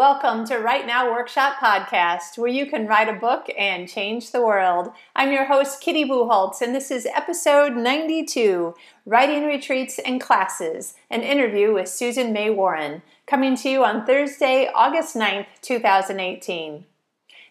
Welcome to Write Now Workshop Podcast, where you can write a book and change the world. I'm your host, Kitty Bucholtz, and this is episode 92 Writing Retreats and Classes, an interview with Susan May Warren, coming to you on Thursday, August 9th, 2018.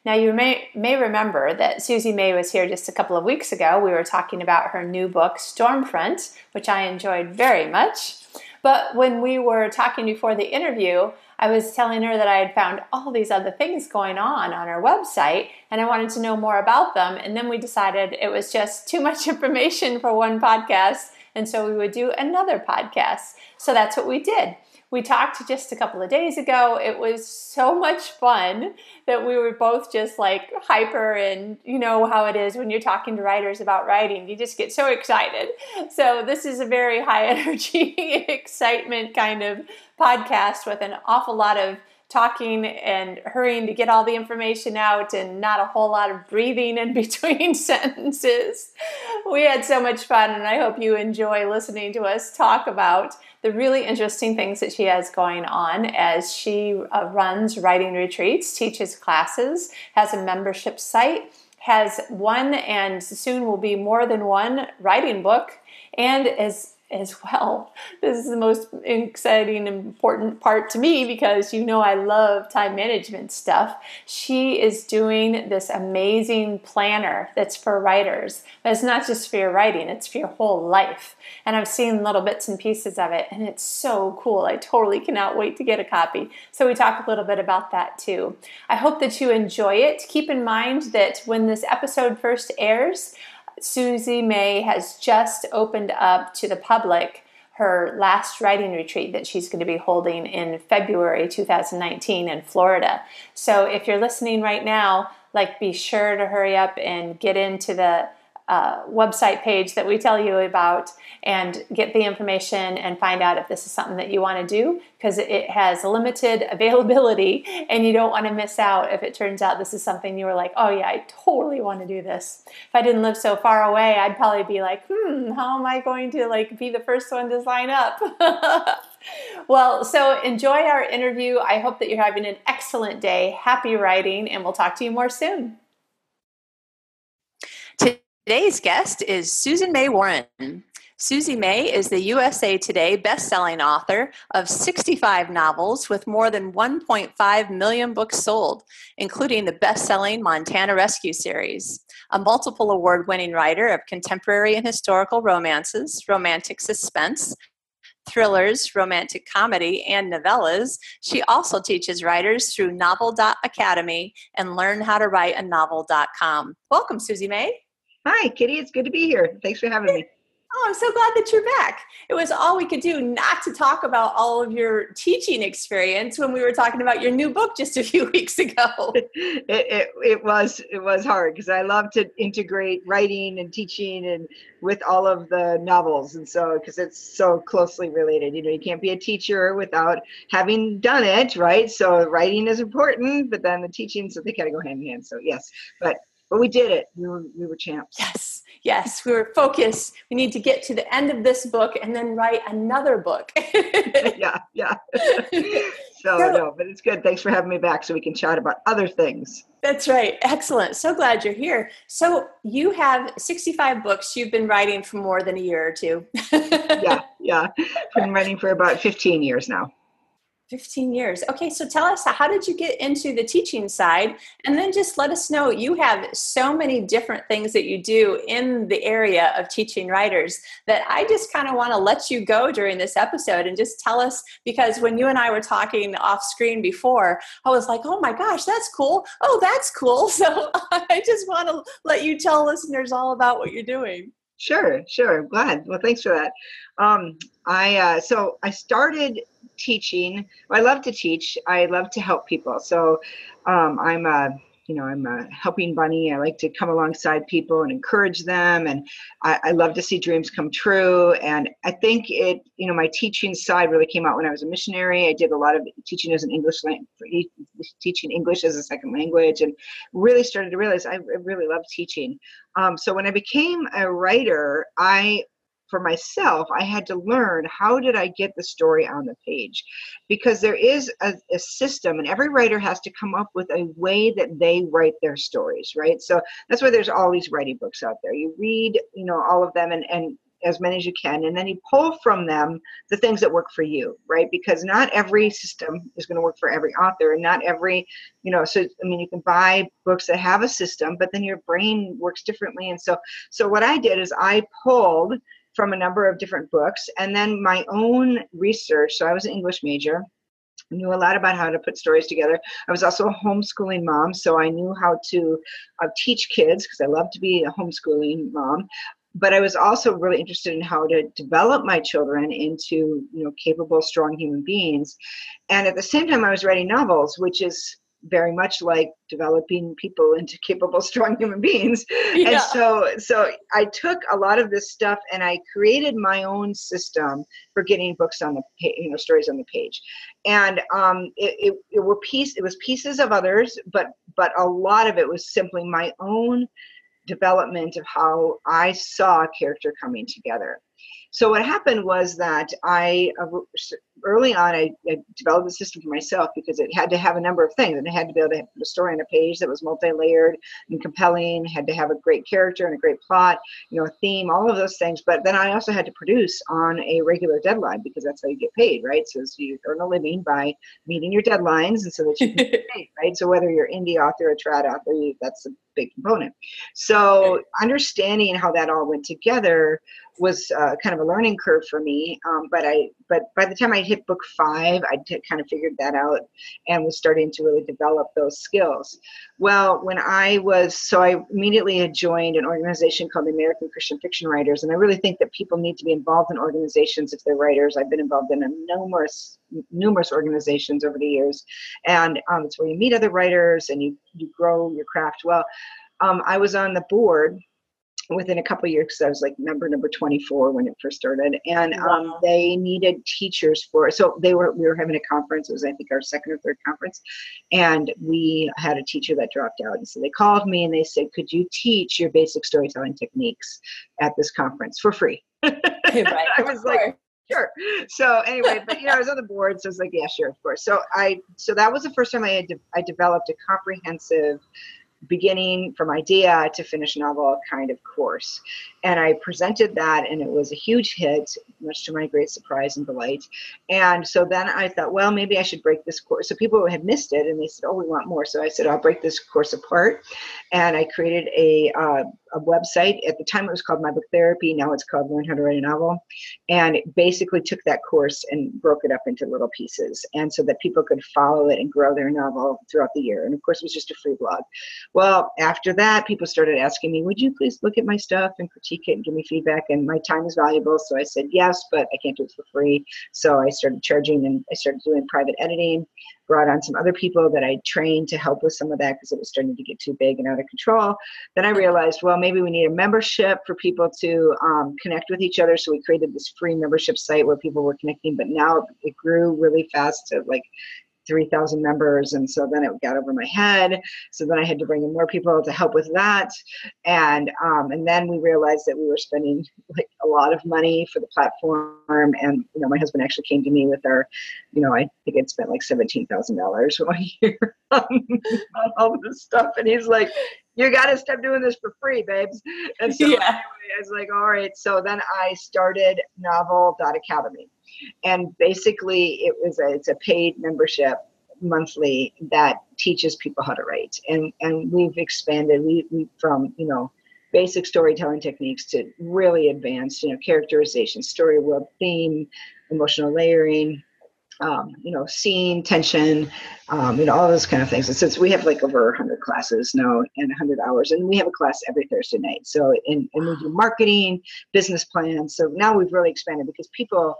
Now, you may, may remember that Susie May was here just a couple of weeks ago. We were talking about her new book, Stormfront, which I enjoyed very much. But when we were talking before the interview, I was telling her that I had found all these other things going on on our website and I wanted to know more about them. And then we decided it was just too much information for one podcast. And so we would do another podcast. So that's what we did. We talked just a couple of days ago. It was so much fun that we were both just like hyper, and you know how it is when you're talking to writers about writing. You just get so excited. So, this is a very high energy, excitement kind of podcast with an awful lot of talking and hurrying to get all the information out and not a whole lot of breathing in between sentences. We had so much fun, and I hope you enjoy listening to us talk about the really interesting things that she has going on as she uh, runs writing retreats, teaches classes, has a membership site, has one and soon will be more than one writing book, and is as well. This is the most exciting, important part to me because you know I love time management stuff. She is doing this amazing planner that's for writers. But it's not just for your writing, it's for your whole life. And I've seen little bits and pieces of it, and it's so cool. I totally cannot wait to get a copy. So we talk a little bit about that too. I hope that you enjoy it. Keep in mind that when this episode first airs, Susie May has just opened up to the public her last writing retreat that she's going to be holding in February 2019 in Florida. So if you're listening right now, like be sure to hurry up and get into the uh, website page that we tell you about and get the information and find out if this is something that you want to do because it has limited availability and you don't want to miss out if it turns out this is something you were like, oh yeah, I totally want to do this. If I didn't live so far away, I'd probably be like, hmm, how am I going to like be the first one to sign up? well, so enjoy our interview. I hope that you're having an excellent day. Happy writing, and we'll talk to you more soon. Today's guest is Susan May Warren. Susie May is the USA Today best-selling author of 65 novels with more than 1.5 million books sold, including the best-selling Montana Rescue series. A multiple award-winning writer of contemporary and historical romances, romantic suspense, thrillers, romantic comedy, and novellas. She also teaches writers through Novel.Academy and LearnHowToWriteANovel.com. Welcome, Susie May. Hi, Kitty. It's good to be here. Thanks for having me. Oh, I'm so glad that you're back. It was all we could do not to talk about all of your teaching experience when we were talking about your new book just a few weeks ago. it, it, it was it was hard because I love to integrate writing and teaching and with all of the novels and so because it's so closely related. You know, you can't be a teacher without having done it, right? So writing is important, but then the teaching, so they kind of go hand in hand. So yes, but but we did it. We were we were champs. Yes, yes, we were focused. We need to get to the end of this book and then write another book. yeah, yeah. so, so no, but it's good. Thanks for having me back, so we can chat about other things. That's right. Excellent. So glad you're here. So you have 65 books you've been writing for more than a year or two. yeah, yeah. Been writing for about 15 years now. 15 years. Okay, so tell us how did you get into the teaching side? And then just let us know you have so many different things that you do in the area of teaching writers that I just kind of want to let you go during this episode and just tell us because when you and I were talking off screen before, I was like, oh my gosh, that's cool. Oh, that's cool. So I just want to let you tell listeners all about what you're doing. Sure, sure. Glad. Well, thanks for that. Um, I uh, so I started teaching. I love to teach. I love to help people. So um, I'm a you know I'm a helping bunny. I like to come alongside people and encourage them, and I, I love to see dreams come true. And I think it you know my teaching side really came out when I was a missionary. I did a lot of teaching as an English language teaching English as a second language, and really started to realize I really love teaching. Um, so when I became a writer, I for myself, I had to learn how did I get the story on the page? Because there is a, a, system, and every writer has to come up with a way that they write their stories, right? So that's why there's all these writing books out there. You read, you know, all of them and, and as many as you can and then you pull from them the things that work for you right because not every system is going to work for every author and not every you know so i mean you can buy books that have a system but then your brain works differently and so so what i did is i pulled from a number of different books and then my own research so i was an english major knew a lot about how to put stories together. I was also a homeschooling mom, so I knew how to uh, teach kids because I love to be a homeschooling mom but I was also really interested in how to develop my children into you know capable, strong human beings. And at the same time, I was writing novels, which is very much like developing people into capable strong human beings yeah. and so so i took a lot of this stuff and i created my own system for getting books on the you know stories on the page and um it, it, it were piece it was pieces of others but but a lot of it was simply my own development of how I saw a character coming together. So what happened was that I uh, early on I, I, developed a system for myself because it had to have a number of things and it had to be able to put a story on a page that was multi-layered and compelling had to have a great character and a great plot you know a theme all of those things. But then i also had to produce on a regular deadline because that's how you get paid right? So you earn a living by meeting your deadlines and so that you can get paid right? So whether you're indie author or trad author you, that's big component. So understanding how that all went together was uh, kind of a learning curve for me um, but i but by the time i hit book five, I t- kind of figured that out and was starting to really develop those skills. Well, when I was, so I immediately had joined an organization called the American Christian Fiction Writers. And I really think that people need to be involved in organizations if they're writers. I've been involved in a numerous, numerous organizations over the years. And um, it's where you meet other writers and you, you grow your craft. Well, um, I was on the board within a couple years because I was like member number 24 when it first started and um, wow. they needed teachers for so they were we were having a conference it was I think our second or third conference and we had a teacher that dropped out and so they called me and they said could you teach your basic storytelling techniques at this conference for free right. I was like sure. So anyway, but you know, I was on the board, so I was like, yeah, sure, of course. So I, so that was the first time I had, de- I developed a comprehensive beginning from idea to finish novel kind of course. And I presented that, and it was a huge hit, much to my great surprise and delight. And so then I thought, well, maybe I should break this course. So people had missed it, and they said, oh, we want more. So I said, I'll break this course apart. And I created a, uh, a website. At the time, it was called My Book Therapy. Now it's called Learn How to Write a Novel. And it basically took that course and broke it up into little pieces, and so that people could follow it and grow their novel throughout the year. And of course, it was just a free blog. Well, after that, people started asking me, Would you please look at my stuff and critique it and give me feedback? And my time is valuable. So I said, Yes, but I can't do it for free. So I started charging and I started doing private editing, brought on some other people that I trained to help with some of that because it was starting to get too big and out of control. Then I realized, well, maybe we need a membership for people to um, connect with each other. So we created this free membership site where people were connecting, but now it grew really fast to like 3,000 members. And so then it got over my head. So then I had to bring in more people to help with that. And, um, and then we realized that we were spending like a lot of money for the platform. And, you know, my husband actually came to me with our, you know, I think I'd spent like $17,000 one year on all this stuff. And he's like, you got to stop doing this for free, babes. And so yeah. anyway, I was like, all right. So then I started novel.academy and basically it was a, it's a paid membership monthly that teaches people how to write and and we've expanded we, we from you know basic storytelling techniques to really advanced you know characterization story world theme emotional layering um, you know, scene, tension, um, you know, all those kind of things. And since we have like over 100 classes now and 100 hours, and we have a class every Thursday night. So, and, and we do marketing, business plans. So now we've really expanded because people,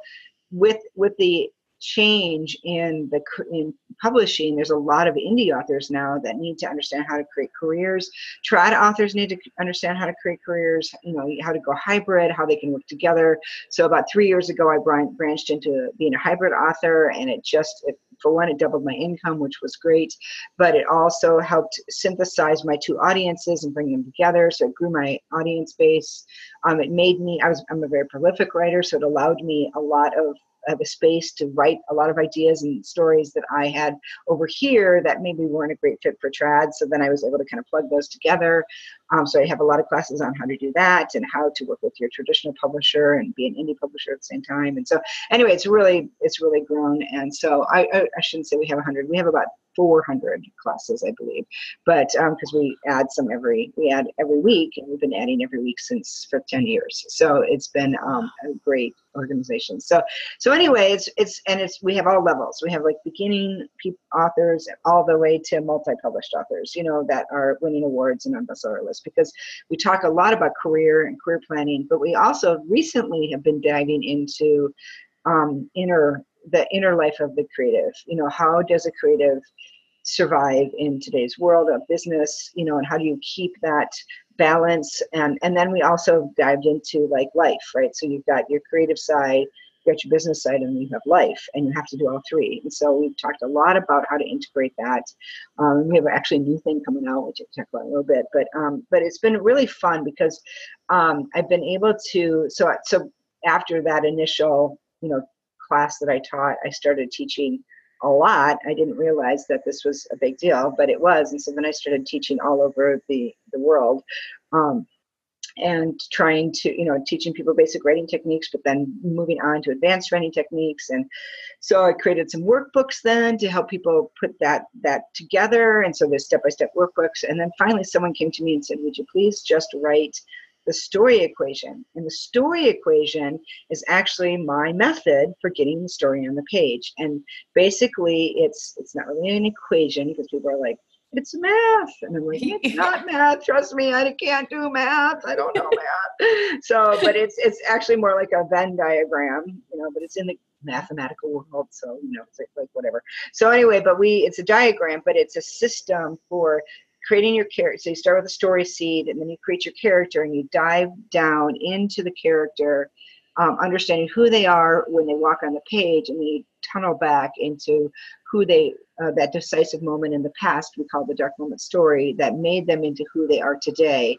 with with the change in the in publishing. There's a lot of indie authors now that need to understand how to create careers. Trad authors need to understand how to create careers you know how to go hybrid how they can work together. So about three years ago i branched into being a hybrid author and it just it, for one it doubled my income which was great but it also helped synthesize my two audiences and bring them together so it grew my audience base. Um, it made me i was i'm a very prolific writer so it allowed me a lot of have a space to write a lot of ideas and stories that I had over here that maybe weren't a great fit for trad. So then I was able to kind of plug those together. Um, so I have a lot of classes on how to do that and how to work with your traditional publisher and be an indie publisher at the same time. And so anyway, it's really it's really grown. And so I, I, I shouldn't say we have 100. We have about 400 classes, I believe. But because um, we add some every we add every week, and we've been adding every week since for 10 years. So it's been um, a great organization. So so anyway, it's it's and it's we have all levels. We have like beginning authors all the way to multi-published authors. You know that are winning awards and on bestseller lists because we talk a lot about career and career planning, but we also recently have been diving into um, inner the inner life of the creative you know how does a creative survive in today's world of business you know and how do you keep that balance? And and then we also dived into like life right? So you've got your creative side you got your business side and you have life and you have to do all three. And so we've talked a lot about how to integrate that. Um, we have actually a new thing coming out which i'll talk about a little bit but um, but it's been really fun because um, i've been able to so so after that initial you know class that I taught, I started teaching a lot. I didn't realize that this was a big deal, but it was. And so then I started teaching all over the, the world. Um, and trying to you know teaching people basic writing techniques but then moving on to advanced writing techniques and so i created some workbooks then to help people put that that together and so there's step-by-step workbooks and then finally someone came to me and said would you please just write the story equation. And the story equation is actually my method for getting the story on the page. And basically, it's it's not really an equation because people are like, it's math. And I'm like, it's not math. Trust me, I can't do math. I don't know math. so, but it's it's actually more like a Venn diagram, you know, but it's in the mathematical world. So, you know, it's like, like whatever. So anyway, but we it's a diagram, but it's a system for creating your character. So you start with a story seed, and then you create your character, and you dive down into the character, um, understanding who they are when they walk on the page, and then you tunnel back into who they uh, that decisive moment in the past we call the dark moment story that made them into who they are today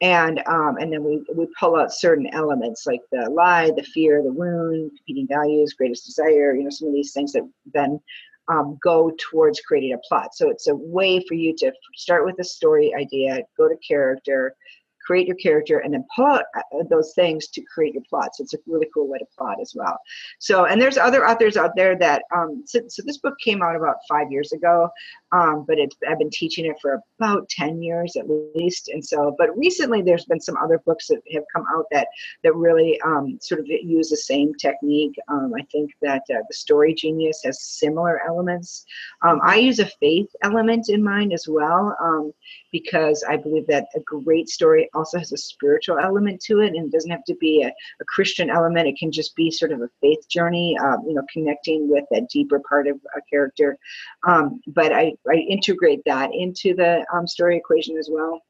and um, and then we we pull out certain elements like the lie the fear the wound competing values greatest desire you know some of these things that then um, go towards creating a plot. So it's a way for you to start with a story idea, go to character, create your character and then pull uh, those things to create your plots. It's a really cool way to plot as well. So, and there's other authors out there that, um, so, so this book came out about five years ago, um, but it's, I've been teaching it for about 10 years at least. And so, but recently there's been some other books that have come out that, that really um, sort of use the same technique. Um, I think that uh, the Story Genius has similar elements. Um, I use a faith element in mine as well um, because I believe that a great story also has a spiritual element to it and it doesn't have to be a, a Christian element. It can just be sort of a faith journey, um, you know, connecting with that deeper part of a character. But I, I integrate that into the um, story equation as well.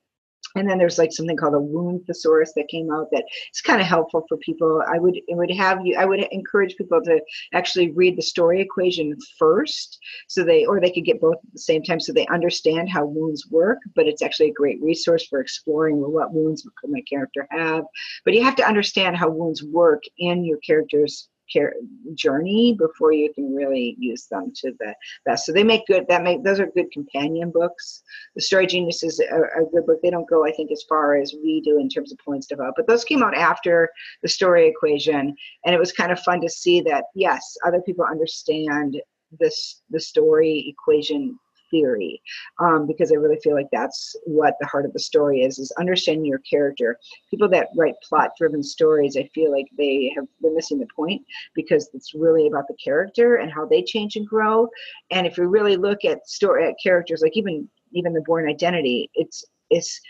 And then there's like something called a wound thesaurus that came out that is kind of helpful for people. I would it would have you i would encourage people to actually read the story equation first so they or they could get both at the same time so they understand how wounds work but it's actually a great resource for exploring well, what wounds could my character have. But you have to understand how wounds work in your character's care journey before you can really use them to the best. So they make good. That make those are good companion books. The Story Genius is a, a good book. They don't go, I think, as far as we do in terms of points stuff out, but those came out after the Story Equation, and it was kind of fun to see that yes, other people understand this the story equation theory um, because I really feel like that's what the heart of the story is is understanding your character. People that write plot driven stories, I feel like they have been missing the point because it's really about the character and how they change and grow. And if you really look at story at characters, like even even the Bourne Identity, it's it's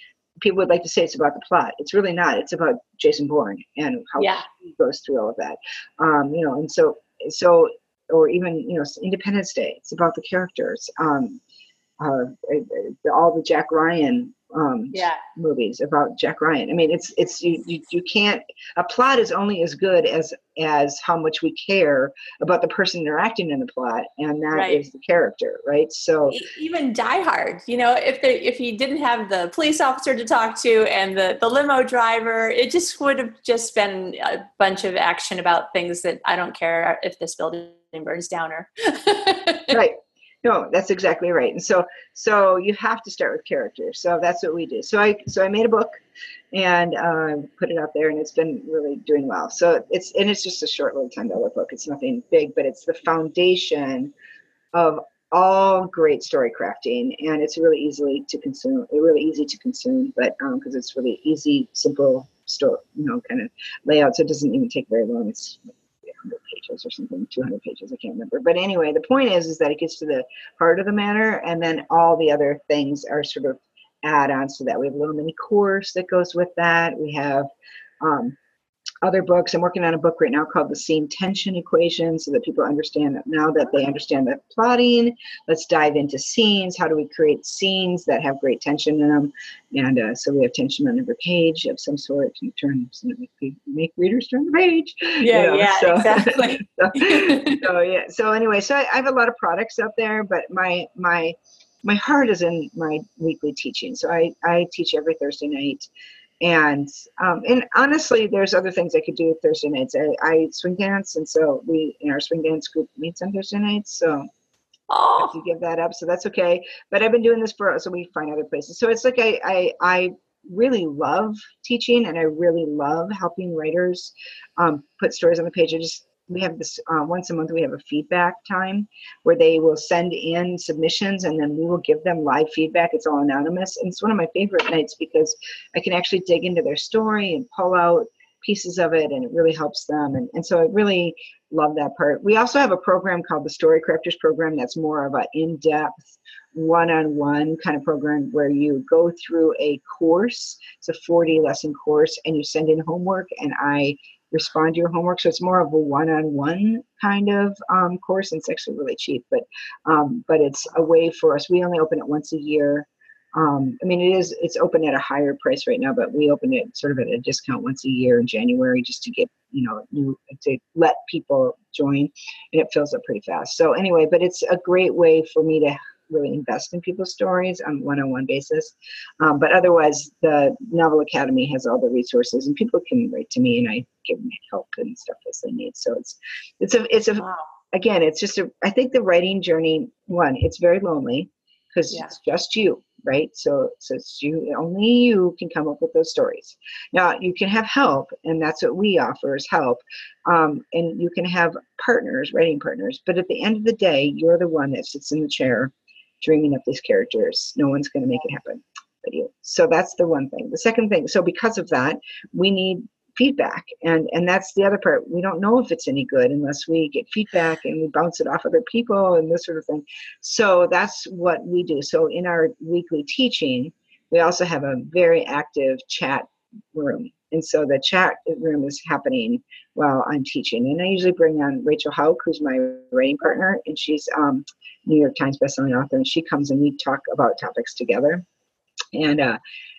people would like to say it's about the plot. It's really not. It's about Jason Bourne and how yeah. he goes through all of that. Um, you know, and so so or even you know Independence Day. It's about the characters. Um, uh, all the Jack Ryan um, yeah. movies about Jack Ryan. I mean, it's it's you, you you can't a plot is only as good as as how much we care about the person interacting in the plot, and that right. is the character, right? So even Die Hard, you know, if they if you didn't have the police officer to talk to and the the limo driver, it just would have just been a bunch of action about things that I don't care if this building burns down or right no that's exactly right. And so so you have to start with characters so that's what we do. So i so i made a book and uh, put it out there and it's been really doing well. So it's and it's just a short little ten dollar book. It's nothing big but it's the foundation of all great story crafting and it's really easily to consume really easy to consume but because um, it's really easy simple store you know kind of layout so it doesn't even take very long. It's 100 pages or something 200 pages i can't remember. But anyway the point is is that it gets to the heart of the matter and then all the other things are sort of add-ons to that. We have a little mini course that goes with that. We have um, other books. I'm working on a book right now called The Scene Tension Equation so that people understand that now that they understand the plotting, let's dive into scenes. How do we create scenes that have great tension in them? And uh, so we have tension on every page of some sort to turn, so make, make readers turn the page. Yeah, you know, yeah, so, exactly. so, so, yeah. So anyway, so I, I have a lot of products out there, but my, my, my heart is in my weekly teaching. So I, I teach every Thursday night and um, and honestly, there's other things I could do Thursday nights. I, I swing dance, and so we in our swing dance group meets on Thursday nights. So oh. I have to give that up. So that's okay. But I've been doing this for so we find other places. So it's like I I, I really love teaching, and I really love helping writers um, put stories on the page. I just we have this uh, once a month we have a feedback time where they will send in submissions and then we will give them live feedback. It's all anonymous. And it's one of my favorite nights because i can actually dig into their story and pull out pieces of it and it really helps them. And, and so i really love that part. We also have a program called the story crafters program that's more of an in-depth one-on-one kind of program where you go through a course. It's a 40 lesson course and you send in homework and i respond to your homework. So it's more of a one-on-one kind of um, course, and it's actually really cheap. But um, but it's a way for us. We only open it once a year. Um, I mean, it is it's open at a higher price right now, but we open it sort of at a discount once a year in January just to get you know new to let people join, and it fills up pretty fast. So anyway, but it's a great way for me to really invest in people's stories on one-on-one basis. Um, but otherwise, the Novel Academy has all the resources, and people can write to me, and I give them help and stuff as they need. So it's it's a it's a wow. again, it's just a. I think the writing journey one, it's very lonely because yeah. it's just you right so so it's you only you can come up with those stories now you can have help and that's what we offer is help um, and you can have partners writing partners but at the end of the day you're the one that sits in the chair dreaming up these characters. No one's going to make it happen but you. So that's the one thing. The second thing, so because of that, we need feedback and and that's the other part we don't know if it's any good unless we get feedback and we bounce it off other people and this sort of thing so that's what we do so in our weekly teaching we also have a very active chat room and so the chat room is happening while I'm teaching. And I usually bring on Rachel Hauck, who's my writing partner, and she's um, New York Times bestselling author, and she comes and we talk about topics together. And uh,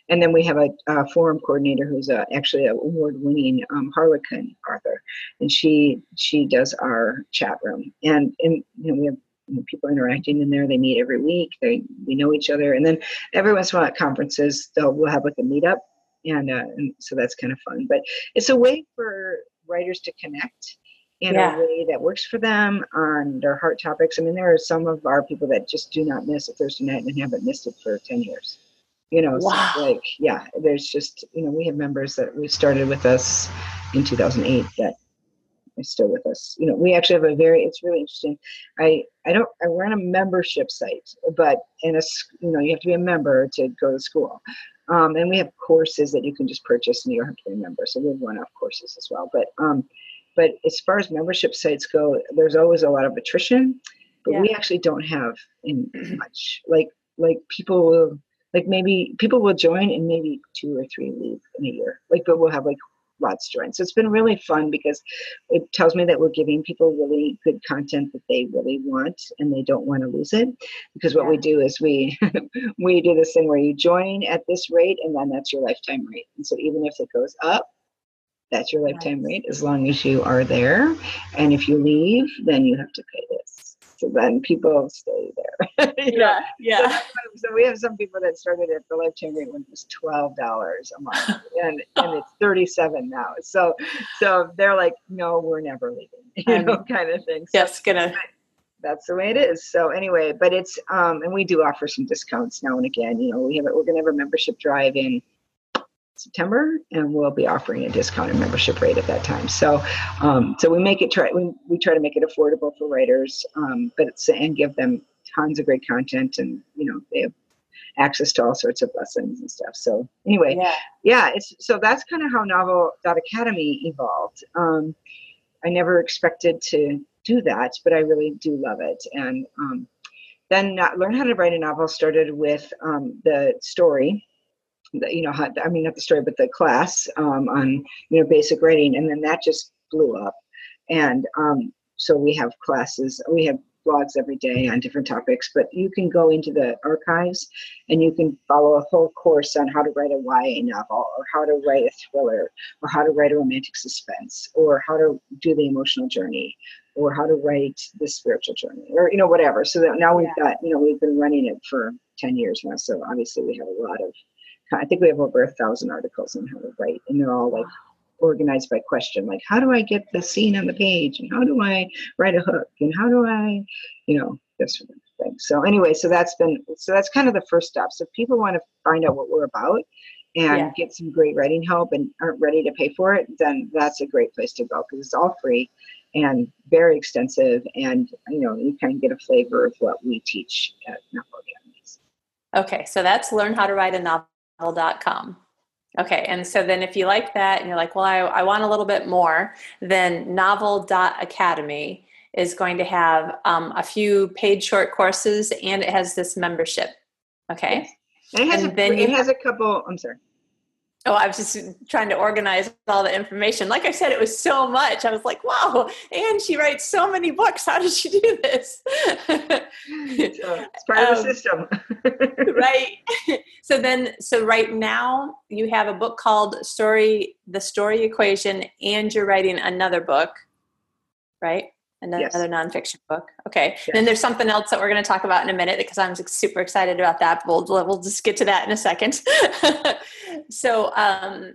and then we have a, a forum coordinator who's a, actually an award-winning um, Harlequin author, and she she does our chat room. And and you know we have you know, people interacting in there. They meet every week. They we know each other, and then every once in a while at conferences, they'll we'll have like a meetup and, uh, and so that's kind of fun. But it's a way for writers to connect in yeah. a way that works for them on their heart topics. I mean, there are some of our people that just do not miss a Thursday night and haven't missed it for 10 years. You know, wow. so like, yeah, there's just, you know, we have members that we started with us in 2008 that are still with us. You know, we actually have a very, it's really interesting. I, I don't, I run a membership site, but in a, you know, you have to be a member to go to school. Um, and we have courses that you can just purchase and you don't have to be a member. So we have one-off courses as well. But um, but as far as membership sites go, there's always a lot of attrition. But yeah. we actually don't have in much. Like like people will like maybe people will join and maybe two or three leave in a year. Like but we'll have like lots join. So it's been really fun because it tells me that we're giving people really good content that they really want and they don't want to lose it. Because what yeah. we do is we we do this thing where you join at this rate and then that's your lifetime rate. And so even if it goes up, that's your lifetime rate as long as you are there. And if you leave, then you have to pay this. So then people stay there. yeah, know? yeah. So, so, we have some people that started at the lifetime rate when it was twelve dollars a month, and and it's thirty seven now. So so they're like, no, we're never leaving, you know, kind of thing. So, yes, gonna. That's the way it is. So anyway, but it's um, and we do offer some discounts now and again. You know, we have we're gonna have a membership drive in September, and we'll be offering a discounted membership rate at that time. So, um, so we make it try we, we try to make it affordable for writers, um, but it's and give them tons of great content, and you know they have access to all sorts of lessons and stuff. So anyway, yeah, yeah it's so that's kind of how Novel Academy evolved. Um, I never expected to do that, but I really do love it, and um, then learn how to write a novel started with um, the story you know, I mean, not the story, but the class um, on, you know, basic writing. And then that just blew up. And um, so we have classes, we have blogs every day on different topics, but you can go into the archives and you can follow a whole course on how to write a YA novel or how to write a thriller or how to write a romantic suspense or how to do the emotional journey or how to write the spiritual journey or you know whatever so that now we've yeah. got you know we've been running it for 10 years now so obviously we have a lot of I think we have over a thousand articles on how to write, and they're all like organized by question, like how do I get the scene on the page, and how do I write a hook, and how do I, you know, this sort of thing. So anyway, so that's been so that's kind of the first step. So if people want to find out what we're about and yeah. get some great writing help and aren't ready to pay for it, then that's a great place to go because it's all free and very extensive, and you know you kind of get a flavor of what we teach at Novel Academies. Okay, so that's learn how to write a novel novel.com. Okay, and so then if you like that and you're like, well, I, I want a little bit more, then novel.academy is going to have um, a few paid short courses and it has this membership. Okay. Yes. It has, and a, then it has a couple, I'm sorry. Oh, I was just trying to organize all the information. Like I said, it was so much. I was like, wow, and she writes so many books. How does she do this? it's part of the um, system. right. So then, so right now you have a book called Story, The Story Equation, and you're writing another book, right? Another, yes. nonfiction book. Okay. Yes. Then there's something else that we're going to talk about in a minute because I'm super excited about that. We'll, we'll just get to that in a second. so, um,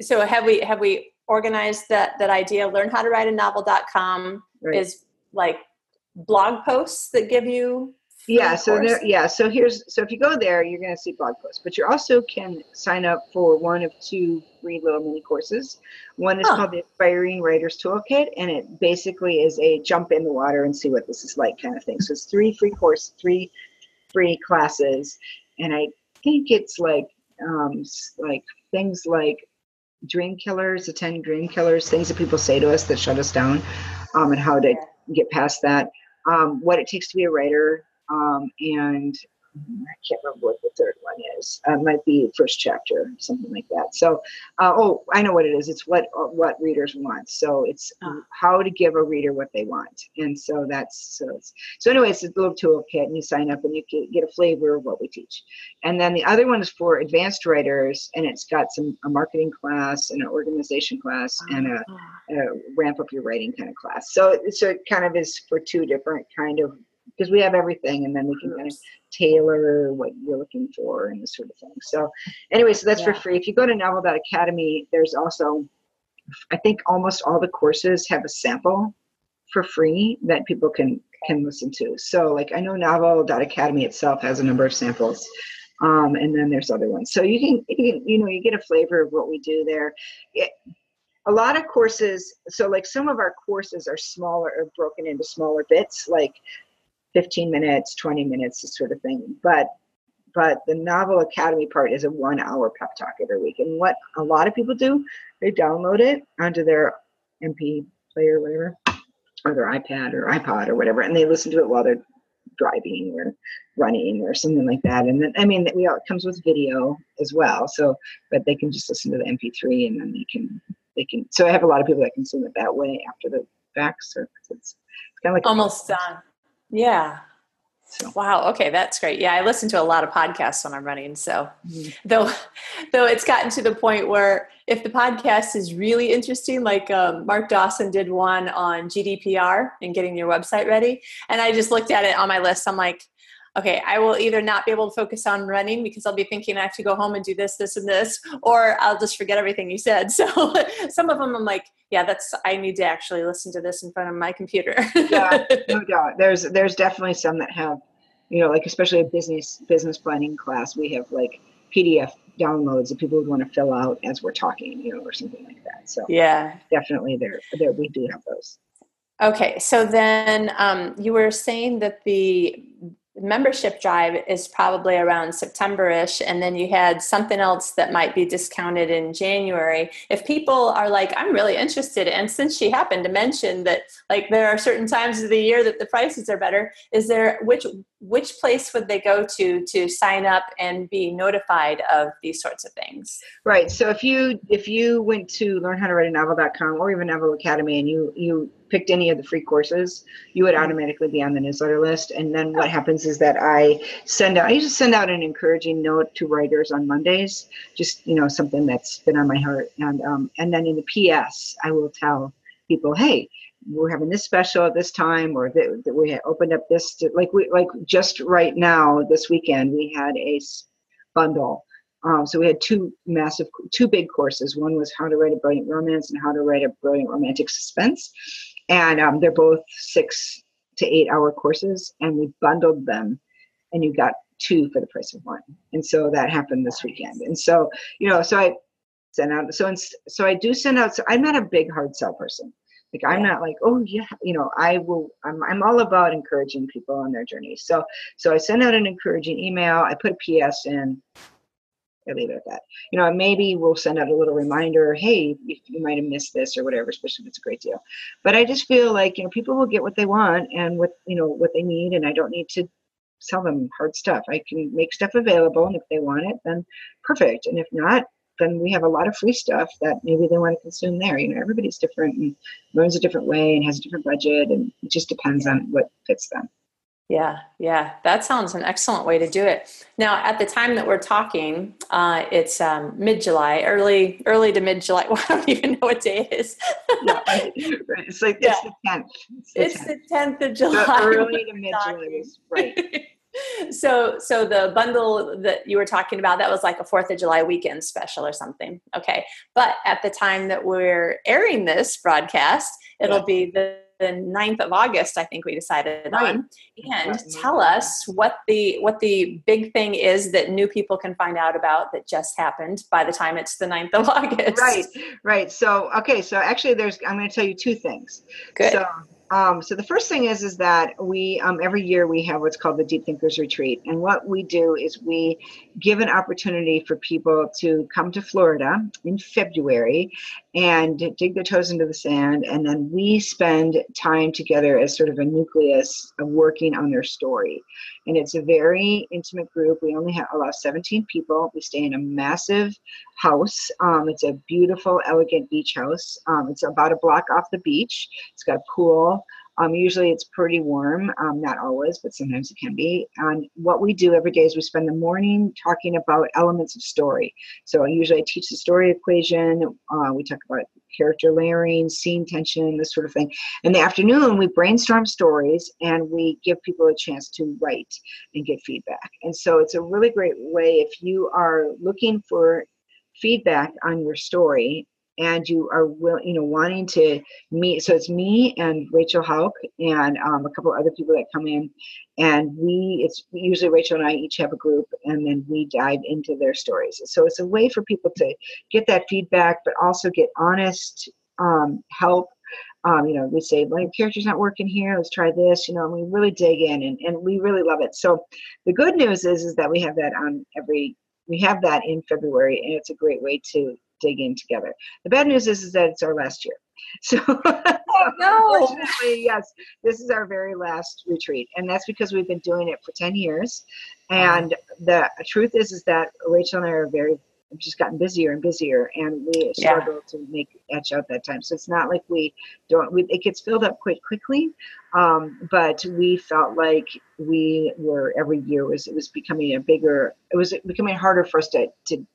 so have we, have we organized that, that idea? Learn how to write a novel.com right. is like blog posts that give you yeah so there yeah so here's so if you go there you're going to see blog posts but you also can sign up for one of two free little mini courses. One is huh. called the aspiring writers toolkit and it basically is a jump in the water and see what this is like kind of thing. So it's three free course three free classes and i think it's like um like things like dream killers the 10 dream killers things that people say to us that shut us down um and how to get past that. Um, what it takes to be a writer um, and I can't remember what the third one is. Uh, it might be first chapter, something like that. So, uh, oh, I know what it is. It's what uh, what readers want. So it's uh. how to give a reader what they want, and so that's so. It's, so anyway, it's a little toolkit, and you sign up, and you get a flavor of what we teach. And then the other one is for advanced writers, and it's got some a marketing class, and an organization class, and a, ah. a ramp up your writing kind of class. So so it kind of is for two different kind of because we have everything and then we can kind of tailor what you're looking for and this sort of thing. So anyway so that's yeah. for free. If you go to novel.academy there's also i think almost all the courses have a sample for free that people can can listen to. So like i know novel.academy itself has a number of samples um, and then there's other ones. So you can, you can you know you get a flavor of what we do there. It, a lot of courses so like some of our courses are smaller or broken into smaller bits like 15 minutes 20 minutes this sort of thing but but the novel academy part is a one hour pep talk every week and what a lot of people do they download it onto their mp player whatever or their ipad or ipod or whatever and they listen to it while they're driving or running or something like that. And then I mean we all, it comes with video as well. So but they can just listen to the MP3 and then they can they can so I have a lot of people that consume it that way after the fact. So it's, it's kind of like almost done. Yeah. So. Wow. Okay, that's great. Yeah, I listen to a lot of podcasts when I'm running. So, mm-hmm. though, though it's gotten to the point where if the podcast is really interesting, like um, Mark Dawson did one on GDPR and getting your website ready, and I just looked at it on my list. I'm like, okay, I will either not be able to focus on running because I'll be thinking I have to go home and do this, this, and this, or I'll just forget everything you said. So some of them I'm like, yeah, that's I need to actually listen to this in front of my computer. yeah, no doubt. There's there's definitely some that have, you know, like especially a business business planning class, we have like PDF downloads that people would want to fill out as we're talking, you know, or something like that. So yeah, definitely there there we do have those. Okay, so then um, you were saying that the membership drive is probably around September-ish and then you had something else that might be discounted in January. If people are like I'm really interested and since she happened to mention that like there are certain times of the year that the prices are better, is there which which place would they go to to sign up and be notified of these sorts of things? Right. So if you if you went to learnhowtowriteanovel.com or even Novel Academy and you you picked any of the free courses, you would mm-hmm. automatically be on the newsletter list. And then what happens is that I send out, I just send out an encouraging note to writers on Mondays, just, you know, something that's been on my heart. And, um, and then in the PS, I will tell people, hey, we're having this special at this time, or that, that we opened up this, to, like we, like just right now, this weekend, we had a bundle. Um, so we had two massive, two big courses. One was how to write a brilliant romance and how to write a brilliant romantic suspense. And um, they're both six to eight hour courses and we bundled them and you got two for the price of one. And so that happened this weekend. And so you know so i sent out so so i do send out so i'm not a big hard sell person like i'm not like oh yeah you know i will i'm, I'm all about encouraging people on their journey so so i send out an encouraging email i put a ps in I leave it at that. You know, maybe we'll send out a little reminder, hey, you, you might have missed this or whatever, especially if it's a great deal. But I just feel like, you know, people will get what they want and what, you know, what they need. And I don't need to sell them hard stuff. I can make stuff available. And if they want it, then perfect. And if not, then we have a lot of free stuff that maybe they want to consume there. You know, everybody's different and learns a different way and has a different budget. And it just depends on what fits them. Yeah, yeah, that sounds an excellent way to do it. Now, at the time that we're talking, uh, it's um, mid July, early, early to mid July. Well, I don't even know what day it is. yeah, it's like yeah. it's the tenth. It's, the tenth of July. The early to mid July, right? so, so the bundle that you were talking about that was like a Fourth of July weekend special or something. Okay, but at the time that we're airing this broadcast, it'll yeah. be the the 9th of August, I think we decided right. on. And tell us what the what the big thing is that new people can find out about that just happened by the time it's the 9th of August. Right, right. So okay, so actually there's I'm gonna tell you two things. Good. So um, so the first thing is is that we um, every year we have what's called the Deep Thinkers Retreat, and what we do is we give an opportunity for people to come to Florida in February and dig their toes into the sand, and then we spend time together as sort of a nucleus of working on their story. And it's a very intimate group. We only have about 17 people. We stay in a massive house. Um, it's a beautiful, elegant beach house. Um, it's about a block off the beach. It's got a pool. Um, usually it's pretty warm, um, not always, but sometimes it can be. And what we do every day is we spend the morning talking about elements of story. So usually I teach the story equation. Uh, we talk about character layering, scene tension, this sort of thing. In the afternoon, we brainstorm stories and we give people a chance to write and get feedback. And so it's a really great way if you are looking for feedback on your story and you are will you know wanting to meet so it's me and rachel hauck and um, a couple other people that come in and we it's usually rachel and i each have a group and then we dive into their stories so it's a way for people to get that feedback but also get honest um, help um, you know, we say, my character's not working here. Let's try this. You know, and we really dig in, and, and we really love it. So, the good news is is that we have that on every. We have that in February, and it's a great way to dig in together. The bad news is, is that it's our last year. So, oh, no. unfortunately, yes, this is our very last retreat, and that's because we've been doing it for ten years. And the truth is, is that Rachel and I are very just gotten busier and busier, and we Yeah. struggle to make etch out that time. So it's not like we don't. We, it gets filled up quite quickly, um, but we felt like we were every year was it was becoming a bigger. It was becoming harder for us to to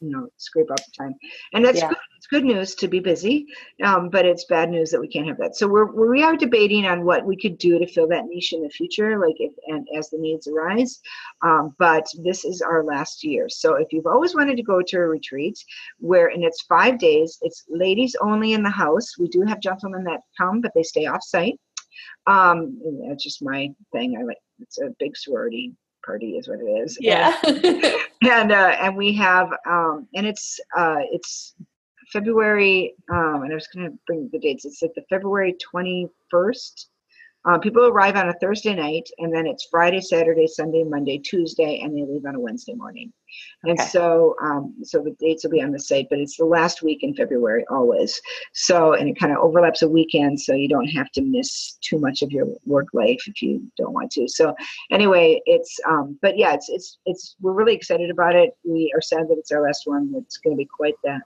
you know scrape up the time, and that's Yeah. good. It's good news to be busy, um, but it's bad news that we can't have that. So we're we are debating on what we could do to fill that niche in the future, like if and as the needs arise. Um, but this is our last year. So if you've always wanted to go to a retreat where, and it's five days, it's ladies only in the house. We do have gentlemen that come, but they stay off site. Um, that's just my thing. I like, it's a big sorority party is what it is. Yeah. And, uh, and we have, um, and it's, uh, it's February, um, and I was going to bring the dates. It's like the February 21st. Uh, people arrive on a Thursday night, and then it's Friday, Saturday, Sunday, Monday, Tuesday, and they leave on a Wednesday morning. And so, um, so the dates will be on the site, but it's the last week in February always. So, and it kind of overlaps a weekend, so you don't have to miss too much of your work life if you don't want to. So, anyway, it's, um, but yeah, it's, it's, it's, we're really excited about it. We are sad that it's our last one. It's going to be quite the,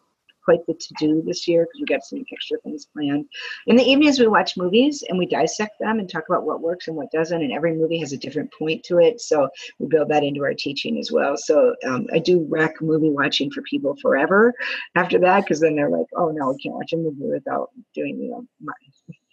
quite the to do this year because we got some extra things planned. In the evenings, we watch movies and we dissect them and talk about what works and what doesn't. And every movie has a different point to it. So we build that into our teaching as well. So um, I do rec movie watching for people forever after that because then they're like, oh no, we can't watch a movie without doing, you know, my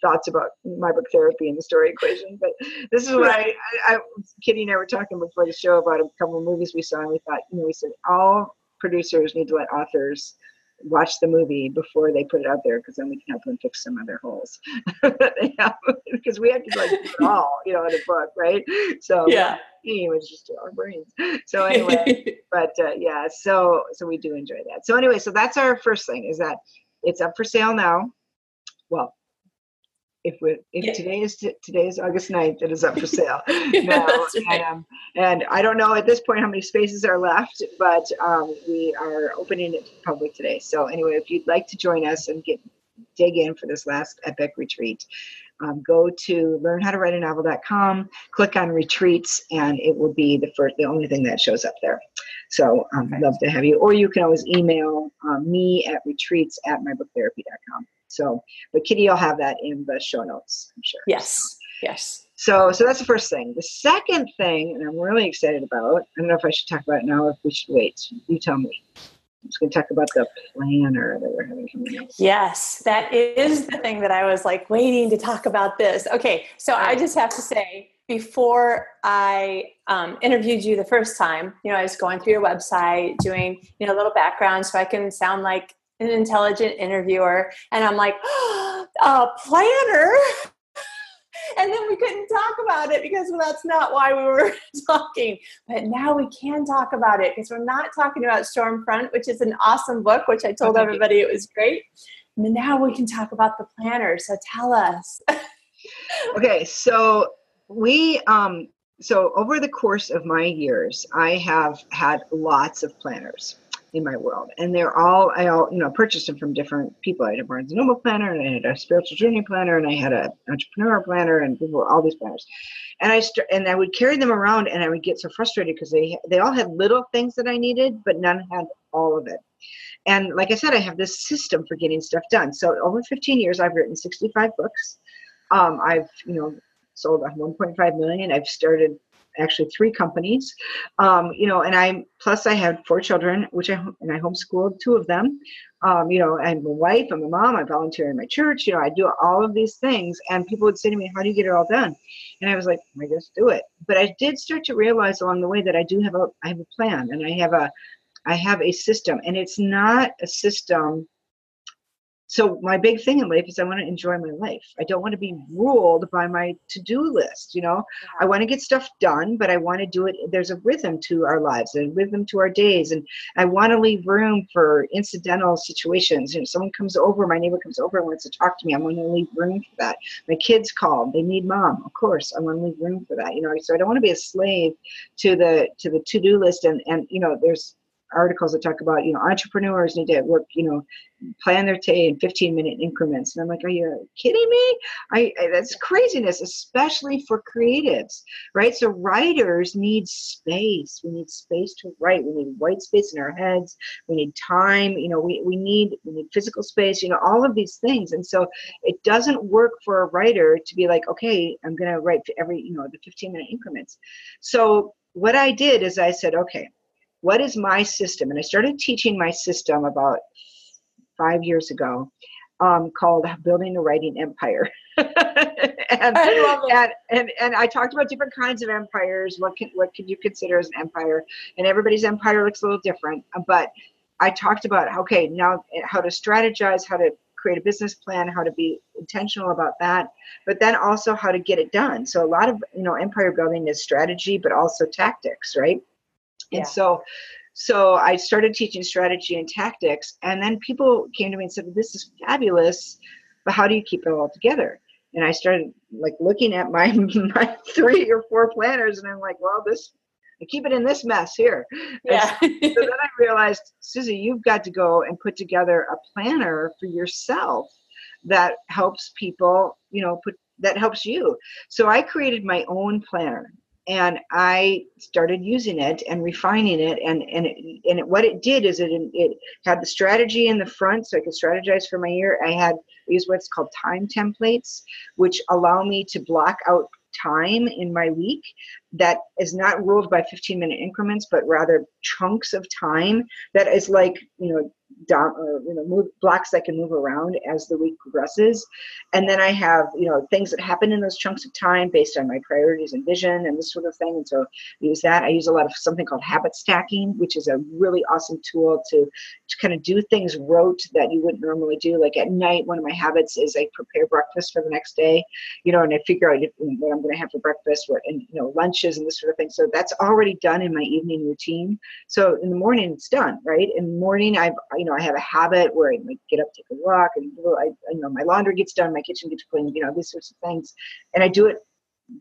thoughts about my book therapy and the story equation. But this is what I, I, I Kitty and I were talking before the show about a couple of movies we saw and we thought, you know, we said all producers need to let authors watch the movie before they put it out there because then we can help them fix some of their holes. That they have because we have to like do it all you know in a book right? So yeah. it was just our brains. So anyway but uh, yeah so so we do enjoy that. So anyway so that's our first thing is that it's up for sale now. Well if we if Yeah. today is today is august 9th it is up for sale now right. um, and i don't know at this point how many spaces are left but um, we are opening it to the public today so anyway if you'd like to join us and get dig in for this last epic retreat um, go to learnhowtowriteanovel.com click on retreats and it will be the first the only thing that shows up there so um, Okay. i'd love to have you or you can always email um, me at retreats at mybooktherapy.com so but kitty will have that in the show notes i'm sure yes. Yes. so, so that's the first thing. The second thing, and I'm really excited about. I don't know if I should talk about it now or if we should wait. You tell me. I'm just going to talk about the planner that we're having coming up. Yes, that is the thing that I was like waiting to talk about this. Okay, so I just have to say, before I um, interviewed you the first time, you know, I was going through your website, doing you know a little background so I can sound like an intelligent interviewer, and I'm like, a planner. And then we couldn't talk about it because that's not why we were talking. But now we can talk about it because we're not talking about Stormfront, which is an awesome book, which I told everybody it was great. And now we can talk about the planner. So tell us. Okay, so we, um, so over the course of my years, I have had lots of planners in my world, and they're all I all you know purchased them from different people. I had a Barnes and Noble planner, and I had a spiritual journey planner, and I had a entrepreneur planner, and people, all these planners. And I st- and I would carry them around, and I would get so frustrated because they they all had little things that I needed, but none had all of it. And like I said, I have this system for getting stuff done. So over 15 years, I've written 65 books. Um, I've you know sold 1.5 million. I've started actually three companies. Um, you know, and I plus I had four children, which I and I homeschooled two of them. Um, you know, I'm a wife, I'm a mom, I volunteer in my church. You know, I do all of these things, and people would say to me, "How do you get it all done?" And I was like, "I just do it." But I did start to realize along the way that I do have a I have a plan, and I have a I have a system, and it's not a system so my big thing in life is i want to enjoy my life. I don't want to be ruled by my to-do list you know? I want to get stuff done but i want to do it there's a rhythm to our lives a rhythm to our days and i want to leave room for incidental situations. You know someone comes over my neighbor comes over and wants to talk to me i want to leave room for that. My kids call they need mom of course i want to leave room for that you know? So i don't want to be a slave to the to the to-do list and and you know there's articles that talk about you know entrepreneurs need to work you know plan their day in 15 minute increments. And i'm like are you kidding me? I, I, that's craziness especially for creatives right? So writers need space. We need space to write. We need white space in our heads. We need time. You know we, we need we need physical space you know all of these things. And so it doesn't work for a writer to be like okay i'm going to write every you know the 15 minute increments. So what i did is i said okay what is my system and i started teaching my system about five years ago um, called Building a Writing Empire. and, and, and, and I talked about different kinds of empires. What can what could you consider as an empire? And everybody's empire looks a little different. But I talked about okay, now how to strategize, how to create a business plan, how to be intentional about that, but then also how to get it done. So a lot of you know empire building is strategy, but also tactics, right? Yeah. And so so I started teaching strategy and tactics, and then people came to me and said, "This is fabulous, but how do you keep it all together?" And I started like looking at my my three or four planners, and I'm like, "Well, this I keep it in this mess here." Yeah. so, so then I realized, Susie, you've got to go and put together a planner for yourself that helps people, you know, put that helps you. So I created my own planner and I started using it and refining it. And and it, and it, what it did is it it had the strategy in the front, so I could strategize for my year. I had used what's called time templates, which allow me to block out time in my week that is not ruled by 15 minute increments but rather chunks of time that is like you know down or you know move blocks that can move around as the week progresses. And then i have you know things that happen in those chunks of time based on my priorities and vision and this sort of thing. And so I use that. I use a lot of something called habit stacking which is a really awesome tool to to kind of do things rote that you wouldn't normally do. Like at night one of my habits is i prepare breakfast for the next day you know and i figure out what i'm going to have for breakfast what and you know lunches and this sort of thing. So that's already done in my evening routine. So in the morning it's done right? In the morning i've you know, I have a habit where I get up, take a walk, and I, you know, my laundry gets done, my kitchen gets clean, you know, these sorts of things, and I do it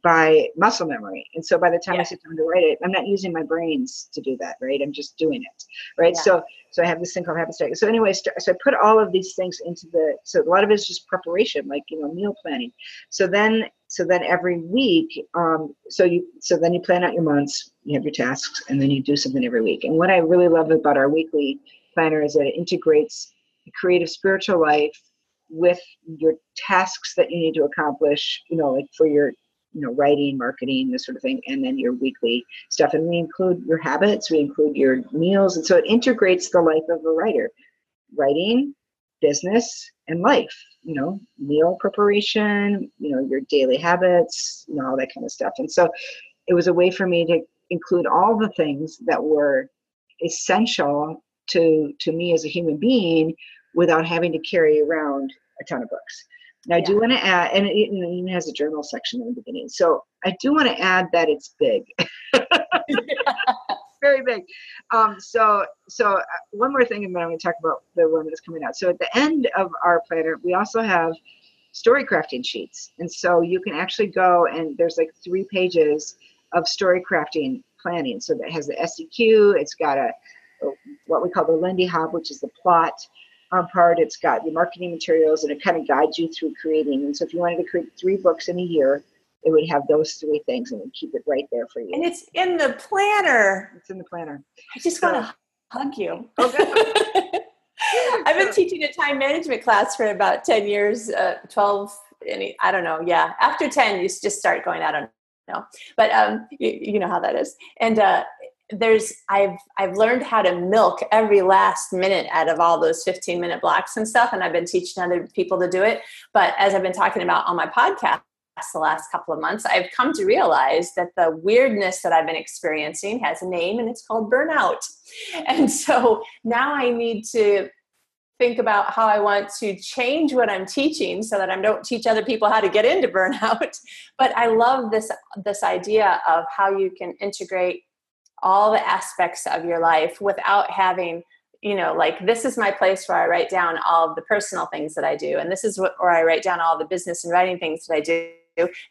by muscle memory. And so by the time yeah. I sit down to write it, I'm not using my brains to do that, right? I'm just doing it, right? Yeah. So so I have this thing called habit stacking. So anyway, so I put all of these things into the. So a lot of it is just preparation, like you know, meal planning. So then so then every week, um, so you so then you plan out your months, you have your tasks, and then you do something every week. And what I really love about our weekly planner is that it integrates the creative spiritual life with your tasks that you need to accomplish, you know, like for your, you know, writing, marketing, this sort of thing, and then your weekly stuff. And we include your habits, we include your meals. And so it integrates the life of a writer writing, business, and life, you know, meal preparation, you know, your daily habits, you know, all that kind of stuff. And so it was a way for me to include all the things that were essential to to me as a human being without having to carry around a ton of books. Yeah. I do want to add, and it even has a journal section in the beginning. So I do want to add that it's big, very big. Um, so, so uh, one more thing, and then I'm going to talk about the one that's coming out. So at the end of our planner, we also have story crafting sheets, and so you can actually go and there's like three pages of story crafting planning. So that has the SEQ. It's got a what we call the Lindy Hop, which is the plot um, part. It's got the marketing materials and it kind of guides you through creating. And so if you wanted to create three books in a year, it would have those three things and would keep it right there for you. And it's in the planner. It's in the planner. I just so, want to hug you. Okay. I've been teaching a time management class for about 10 years, uh, 12, any, I don't know. Yeah. After 10, you just start going, I don't know. But um, you, you know how that is. And uh, there's I've I've learned how to milk every last minute out of all those 15 minute blocks and stuff and I've been teaching other people to do it. But as I've been talking about on my podcast the last couple of months I've come to realize that the weirdness that I've been experiencing has a name and it's called burnout. And so now I need to think about how I want to change what I'm teaching so that I don't teach other people how to get into burnout. But I love this this idea of how you can integrate all the aspects of your life without having you know like this is my place where i write down all the personal things that i do and this is what, where i write down all the business and writing things that i do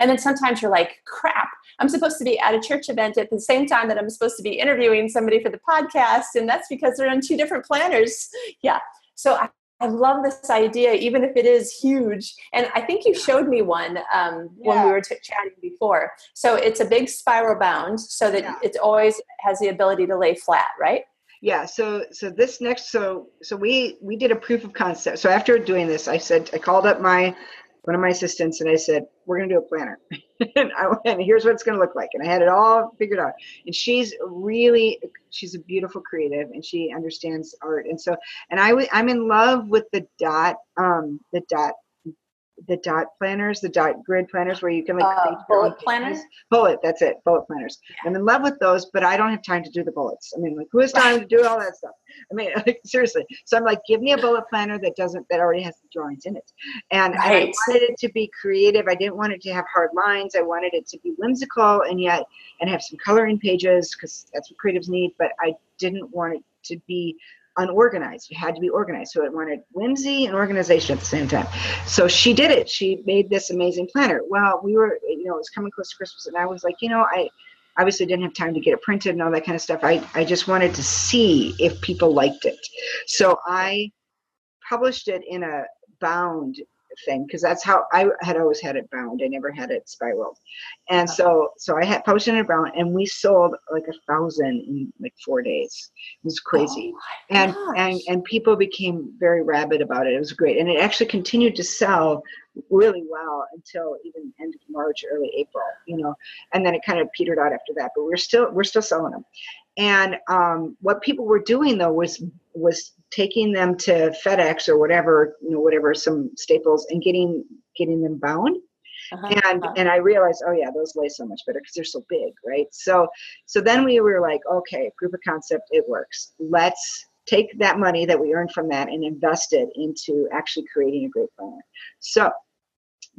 And then sometimes you're like, crap, I'm supposed to be at a church event at the same time that I'm supposed to be interviewing somebody for the podcast. And that's because they're on two different planners. Yeah. So I, I love this idea, even if it is huge. And I think you showed me one um, yeah. when we were t- chatting before. So it's a big spiral bound so that yeah. it always has the ability to lay flat, right? yeah so so this next so so we we did a proof of concept so after doing this i said i called up my one of my assistants and i said we're going to do a planner. And, I, and here's what it's going to look like. And i had it all figured out. And she's really she's a beautiful creative and she understands art. And so and i i'm in love with the dot um the dot the dot planners, the dot grid planners where you can like uh, bullet planners. Bullet, that's it, bullet planners. Yeah. I'm in love with those, but I don't have time to do the bullets. I mean, like who has time to do all that stuff? I mean, like seriously. So I'm like, give me a bullet planner that doesn't that already has the drawings in it. And, right. and I wanted it to be creative. I didn't want it to have hard lines. I wanted it to be whimsical and yet and have some coloring pages because that's what creatives need. But I didn't want it to be unorganized. You had to be organized. So it wanted whimsy and organization at the same time. So she did it. She made this amazing planner. Well, we were, you know, it was coming close to Christmas, and I was like, you know, I obviously didn't have time to get it printed and all that kind of stuff. I, I just wanted to see if people liked it. So I published it in a bound thing because that's how I had always had it bound. I never had it spiraled, and so so I had posted it bound, and we sold like a thousand in like four days. It was crazy, oh and and and people became very rabid about it. It was great, and it actually continued to sell really well until even end of March, early April. You know, and then it kind of petered out after that. But we're still we're still selling them, and um, what people were doing though was was taking them to FedEx or whatever, you know, whatever some staples and getting getting them bound. Uh-huh. And uh-huh. and I realized, oh yeah, those lay so much better because they're so big, right? So so then we were like, okay, proof of concept, it works. Let's take that money that we earned from that and invest it into actually creating a great planner. So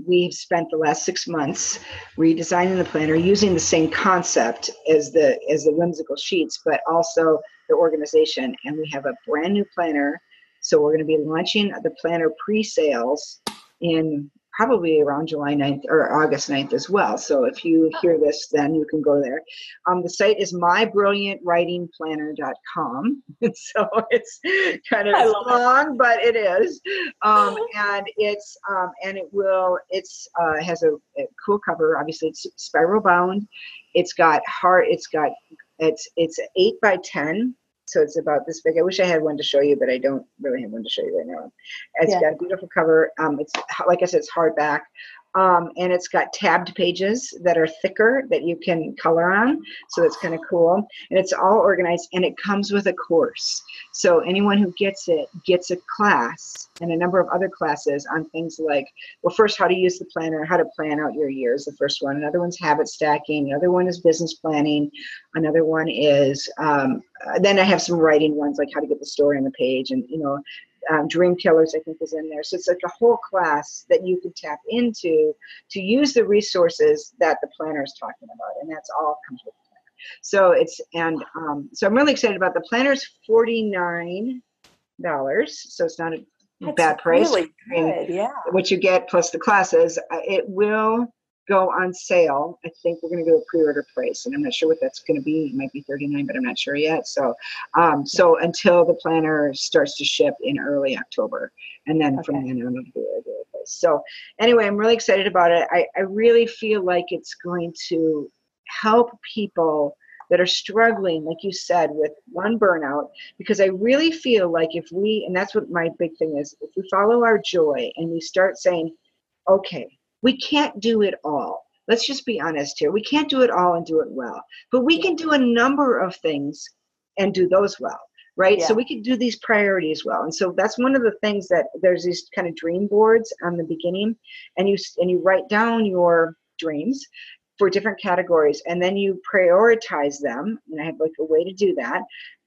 we've spent the last six months redesigning the planner using the same concept as the as the whimsical sheets but also the organization. And we have a brand new planner. So we're going to be launching the planner pre-sales in probably around July 9th or August 9th as well. So if you hear this, then you can go there. Um, the site is mybrilliantwritingplanner.com. so it's kind of long, it. but it is. Um, and it's um, and it will it's uh, has a, a cool cover. Obviously, it's spiral bound. It's got heart. It's got it's it's eight by ten so it's about this big. I wish I had one to show you, but I don't really have one to show you right now. It's yeah. got a beautiful cover. Um, it's like I said, it's hardback. Um, and it's got tabbed pages that are thicker that you can color on. So that's kind of cool. And it's all organized and it comes with a course. So anyone who gets it gets a class and a number of other classes on things like, well, first, how to use the planner, how to plan out your years, the first one. Another one's habit stacking. Another one is business planning. Another one is, um, then I have some writing ones like how to get the story on the page and, you know, um, Dream Killers, I think, is in there. So it's like a whole class that you could tap into to use the resources that the planner is talking about, and that's all comes with the planner. So it's and um, so I'm really excited about the planner's forty nine dollars. So it's not a that's bad price. Really good, yeah. What you get plus the classes, uh, it will go on sale. I think we're going to go to pre-order price, and I'm not sure what that's going to be. It might be 39, but I'm not sure yet. So, um, so until the planner starts to ship in early October, and then okay. from then on, it'll be regular price. So, anyway, I'm really excited about it. I, I really feel like it's going to help people that are struggling, like you said, with one burnout, because I really feel like if we, and that's what my big thing is, if we follow our joy and we start saying, okay, we can't do it all. Let's just be honest here. We can't do it all and do it well, but we can do a number of things and do those well right yeah. so we can do these priorities well and so that's one of the things that there's these kind of dream boards on the beginning and you and you write down your dreams for different categories and then you prioritize them and i have like a way to do that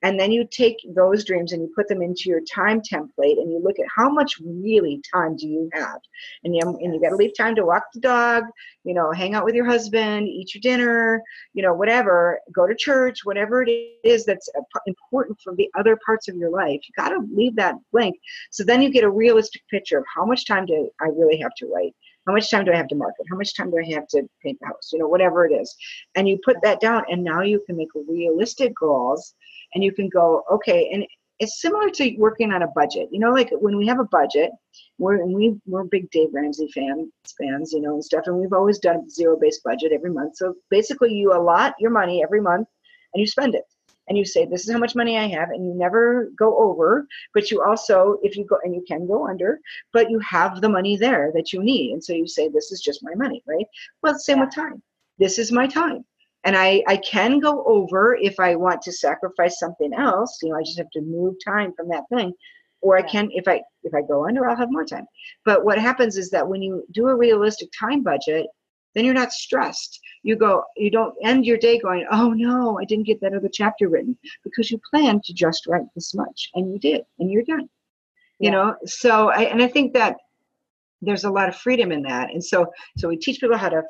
and then you take those dreams and you put them into your time template and you look at how much really time do you have and you, and you got to leave time to walk the dog you know hang out with your husband eat your dinner you know whatever go to church whatever it is that's important for the other parts of your life you got to leave that blank. So then you get a realistic picture of how much time do i really have to write how much time do I have to market? How much time do I have to paint the house? You know, whatever it is. And you put that down, and now you can make realistic goals and you can go, okay, and it's similar to working on a budget. You know, like when we have a budget, we're we we're big Dave Ramsey fan fans, you know, and stuff, and we've always done zero based budget every month. So basically, you allot your money every month, and you spend it and you say this is how much money i have and you never go over but you also if you go and you can go under but you have the money there that you need. And so you say this is just my money right? Well same with time. This is my time. And I, I can go over if i want to sacrifice something else you know i just have to move time from that thing or i can if i if i go under i'll have more time. But what happens is that when you do a realistic time budget then you're not stressed you go you don't end your day going oh no i didn't get that other chapter written because you planned to just write this much and you did and you're done. You know so i and i think that there's a lot of freedom in that and so so we teach people how to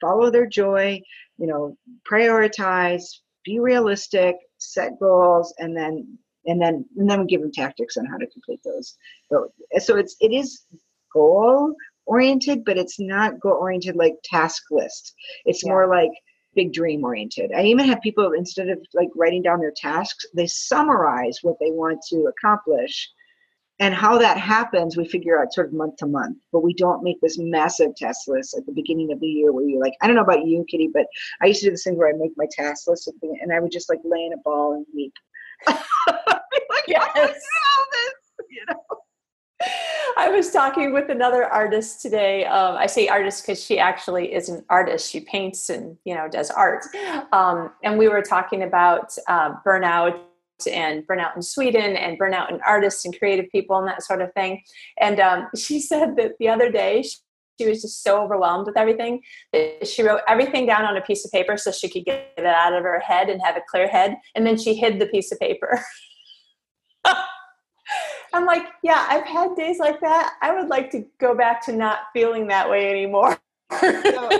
follow their joy you know prioritize be realistic set goals and then and then and then we give them tactics on how to complete those. So, so it's it is goal oriented, but it's not goal oriented like task list. It's yeah. more like big dream oriented. I even have people instead of like writing down their tasks, they summarize what they want to accomplish. And how that happens, we figure out sort of month to month, but we don't make this massive task list at the beginning of the year where you're like, I don't know about you, Kitty, but I used to do this thing where I make my task list and I would just like lay in a ball and weep. like, yes. You know? I was talking with another artist today. Um, I say artist because she actually is an artist. She paints and you know does art. Um, and we were talking about uh, burnout and burnout in Sweden and burnout in artists and creative people and that sort of thing. And um, she said that the other day she, she was just so overwhelmed with everything that she wrote everything down on a piece of paper so she could get it out of her head and have a clear head. And then she hid the piece of paper. I'm like, yeah, I've had days like that. I would like to go back to not feeling that way anymore. so,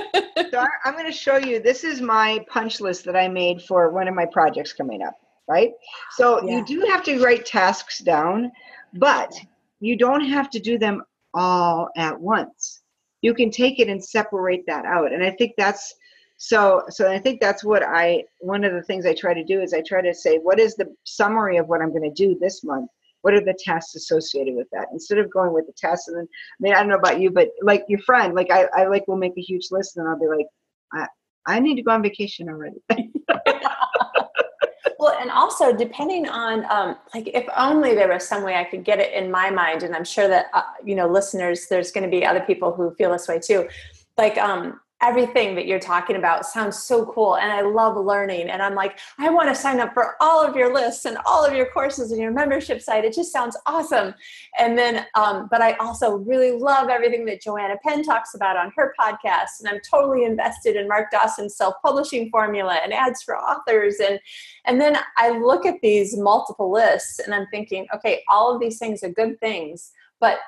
so I'm going to show you. This is my punch list that I made for one of my projects coming up. Right. So yeah. you do have to write tasks down, but you don't have to do them all at once. You can take it and separate that out. And I think that's so so i think that's what i one of the things i try to do is i try to say what is the summary of what i'm going to do this month what are the tasks associated with that? Instead of going with the tasks and then i mean i don't know about you but like your friend like i, I like will make a huge list and i'll be like i, I need to go on vacation already. Well and also depending on um, like if only there was some way i could get it in my mind and i'm sure that uh, you know listeners there's going to be other people who feel this way too. Like um everything that you're talking about sounds so cool and i love learning and i'm like i want to sign up for all of your lists and all of your courses and your membership site it just sounds awesome. And then um, but i also really love everything that joanna penn talks about on her podcast and i'm totally invested in mark dawson's self-publishing formula and ads for authors and and then i look at these multiple lists and i'm thinking okay all of these things are good things but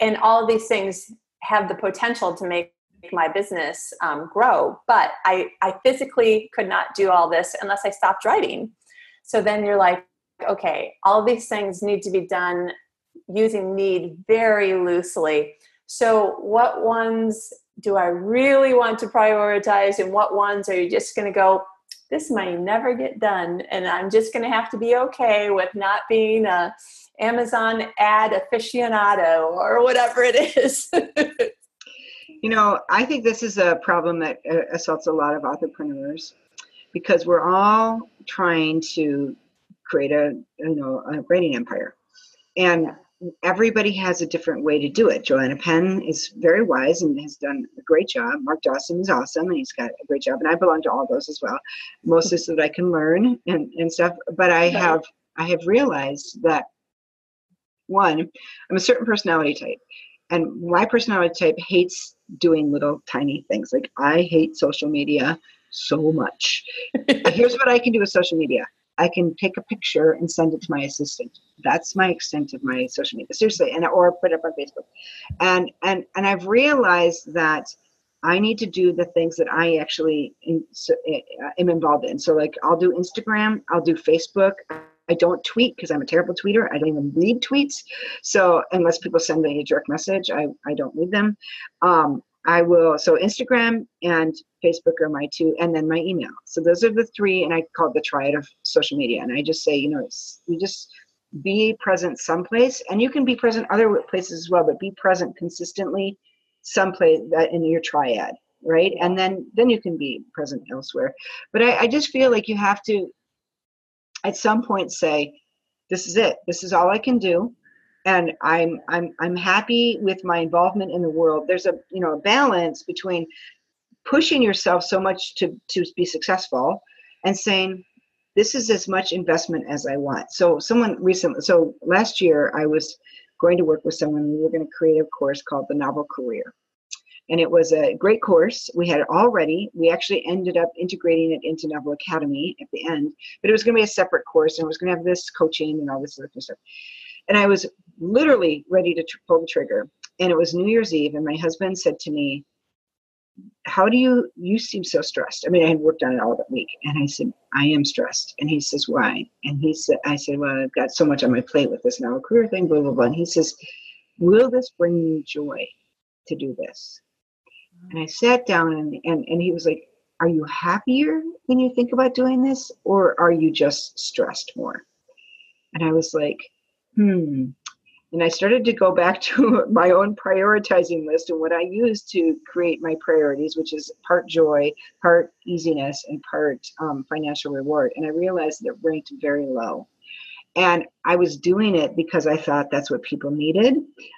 and all of these things have the potential to make my business um, grow but I, I physically could not do all this unless i stopped writing. So then you're like okay all these things need to be done using need very loosely. So what ones do i really want to prioritize and what ones are you just going to go this might never get done and i'm just going to have to be okay with not being a amazon ad aficionado or whatever it is You know, I think this is a problem that uh, assaults a lot of entrepreneurs because we're all trying to create a you know a writing empire, and everybody has a different way to do it. Joanna Penn is very wise and has done a great job. Mark Dawson is awesome and he's got a great job. And I belong to all those as well, mostly so that I can learn and, and stuff. But I have I have realized that one, I'm a certain personality type. And my personality type hates doing little tiny things. Like I hate social media so much. Here's what I can do with social media. I can take a picture and send it to my assistant. That's my extent of my social media. Seriously, and or put it up on Facebook. And and and I've realized that I need to do the things that I actually in, so, uh, am involved in. So like I'll do Instagram, I'll do Facebook. I don't tweet because I'm a terrible tweeter. I don't even read tweets. So unless people send me a direct message, I, I don't read them. Um, I will, so Instagram and Facebook are my two, and then my email. So those are the three, and I call it the triad of social media. And I just say, you know, you just be present someplace, and you can be present other places as well, but be present consistently someplace that in your triad, right? And then then you can be present elsewhere. But I, I just feel like you have to, at some point, say, this is it. This is all I can do and I'm I'm I'm happy with my involvement in the world. There's a you know a balance between pushing yourself so much to to be successful and saying this is as much investment as I want. So someone recently so last year I was going to work with someone we were going to create a course called the novel career. And it was a great course. We had it already. We actually ended up integrating it into Novel Academy at the end, but it was going to be a separate course and it was going to have this coaching and all this other stuff. And I was literally ready to tr- pull the trigger. And it was New Year's Eve, and my husband said to me, How do you, you seem so stressed? I mean, I had worked on it all that week. And I said, I am stressed. And he says, Why? And he said, I said, Well, I've got so much on my plate with this now career thing, blah, blah, blah. And he says, Will this bring you joy to do this? And I sat down and, and, and he was like, Are you happier when you think about doing this? Or are you just stressed more? And I was like, hmm. And I started to go back to my own prioritizing list and what I use to create my priorities, which is part joy, part easiness, and part um, financial reward. And I realized that it ranked very low. And I was doing it because I thought that's what people needed.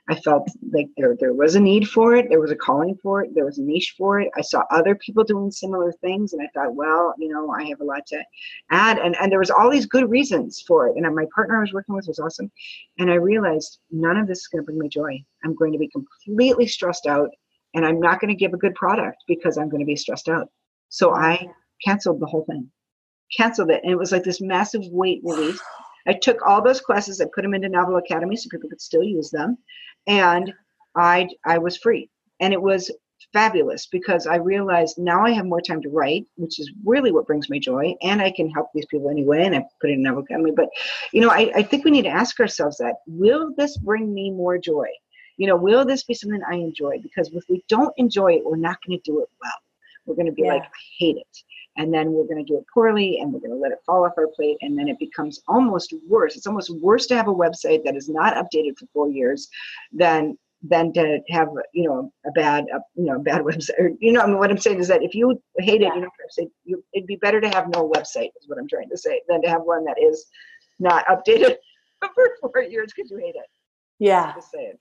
I felt like there, there was a need for it. There was a calling for it. There was a niche for it. I saw other people doing similar things. And I thought, well, you know, I have a lot to add. And, and there was all these good reasons for it. And my partner I was working with was awesome. And I realized none of this is going to bring me joy. I'm going to be completely stressed out. And I'm not going to give a good product because I'm going to be stressed out. So I canceled the whole thing, canceled it. And it was like this massive weight release. I took all those classes, I put them into Novel Academy so people could still use them, and I I was free, and it was fabulous because I realized now I have more time to write, which is really what brings me joy, and I can help these people anyway, and I put it in Novel Academy. But you know, I, I think we need to ask ourselves that: Will this bring me more joy? You know, will this be something I enjoy? Because if we don't enjoy it, we're not going to do it well. We're going to be yeah. like, I hate it and then we're going to do it poorly and we're going to let it fall off our plate and then it becomes almost worse. It's almost worse to have a website that is not updated for four years than than to have you know a bad you know bad website. Or, you know I mean, what i'm saying is that if you hate it you know you, it'd be better to have no website is what i'm trying to say than to have one that is not updated for four years because you hate it. Yeah. Just saying.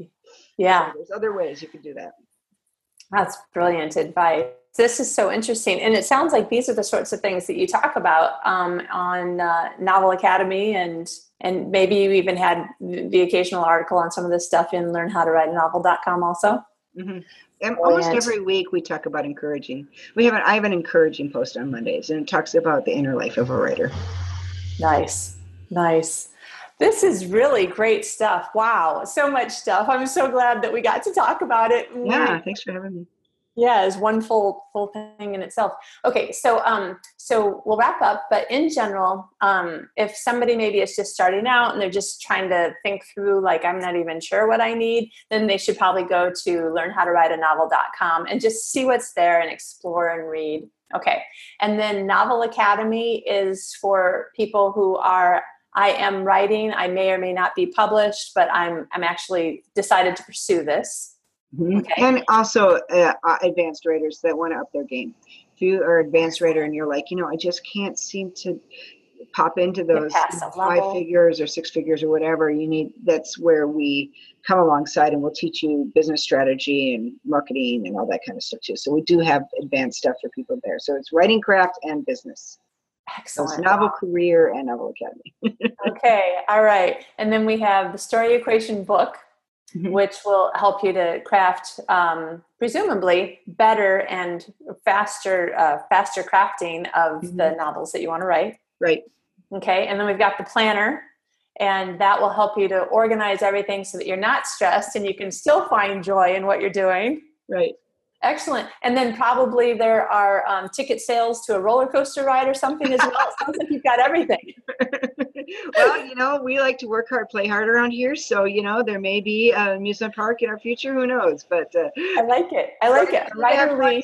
Yeah. So there's other ways you can do that. That's brilliant advice this is so interesting. And it sounds like these are the sorts of things that you talk about um, on uh, novel academy and and maybe you even had the occasional article on some of this stuff in learnhowtowriteanovel.com also. Mm-hmm. and almost every week we talk about encouraging. We have an i have an encouraging post on mondays and it talks about the inner life of a writer. Nice. Nice. This is really great stuff. Wow, so much stuff. I'm so glad that we got to talk about it. Yeah, thanks for having me yeah is one full full thing in itself okay so um so we'll wrap up but in general um if somebody maybe is just starting out and they're just trying to think through like i'm not even sure what i need then they should probably go to learnhowtowriteanovel.com and just see what's there and explore and read okay and then novel academy is for people who are I am writing. I may or may not be published, but I'm I'm actually decided to pursue this. Mm-hmm. Okay. And also uh, uh, advanced writers that want to up their game. If you are advanced writer and you're like, you know, I just can't seem to pop into those five figures or six figures or whatever you need that's where we come alongside and we'll teach you business strategy and marketing and all that kind of stuff too so we do have advanced stuff for people there so it's writing craft and business Excellent. So novel career and novel academy. okay, all right. And then we have the story equation book, mm-hmm. which will help you to craft um, presumably better and faster uh, faster crafting of mm-hmm. the novels that you want to write right Okay, and then we've got the planner, and that will help you to organize everything so that you're not stressed and you can still find joy in what you're doing. Right. Excellent. And then probably there are um, ticket sales to a roller coaster ride or something as well. sounds like you've got everything. well, you know, we like to work hard, play hard around here. So, you know, there may be an amusement park in our future. Who knows? But uh, I like it. I like it. Right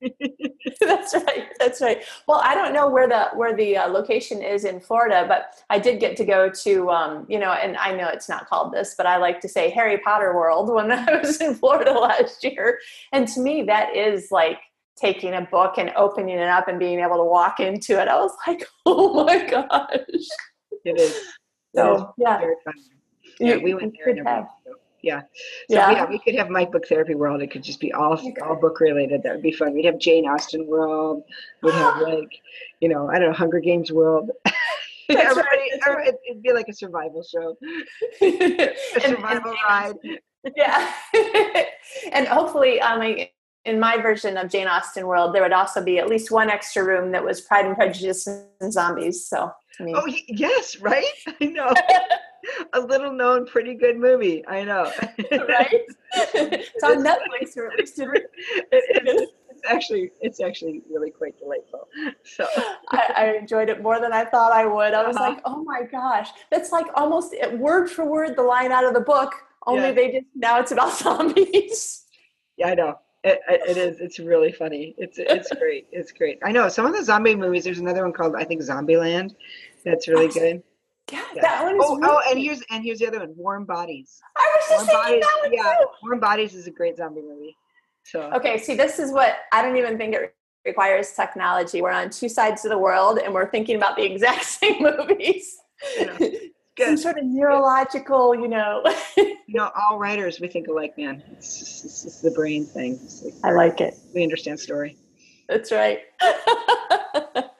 that's right. That's right. Well, I don't know where the where the uh, location is in Florida, but I did get to go to um, you know, and I know it's not called this, but I like to say Harry Potter World when I was in Florida last year. And to me, that is like taking a book and opening it up and being able to walk into it. I was like, oh my gosh. It is. So yeah. Yeah, we went there and yeah. So yeah. yeah. we could have My Book Therapy World. It could just be all all book related. That would be fun. We'd have Jane Austen World. We'd have like, you know, I don't know, Hunger Games World. everybody, right. everybody, it'd be like a survival show. a survival ride. Yeah. and hopefully, um, in my version of Jane Austen World, there would also be at least one extra room that was Pride and Prejudice and zombies. So, I mean. oh yes, right? I know. a little known, pretty good movie. I know. right? it's on Netflix, or at least it, it, it's actually it's actually really quite delightful. So I, I, enjoyed it more than I thought I would. I was uh-huh. like, oh my gosh, that's like almost word for word the line out of the book. Only yeah. they just now it's about zombies. Yeah, I know. It, it is. It's really funny. It's it's great. It's great. I know some of the zombie movies. There's another one called I think Zombieland. That's really good. Yeah, yeah. that one is. Oh, really oh, and here's and here's the other one, Warm Bodies. I was just Warm Bodies, that one yeah, too. Warm Bodies is a great zombie movie. So okay, see, this is what I don't even think it requires technology. We're on two sides of the world, and we're thinking about the exact same movies. Some sort of neurological, you know. you know, all writers we think alike, man. It's, just, it's, it's the brain thing. Like, I like it. We understand story. That's right.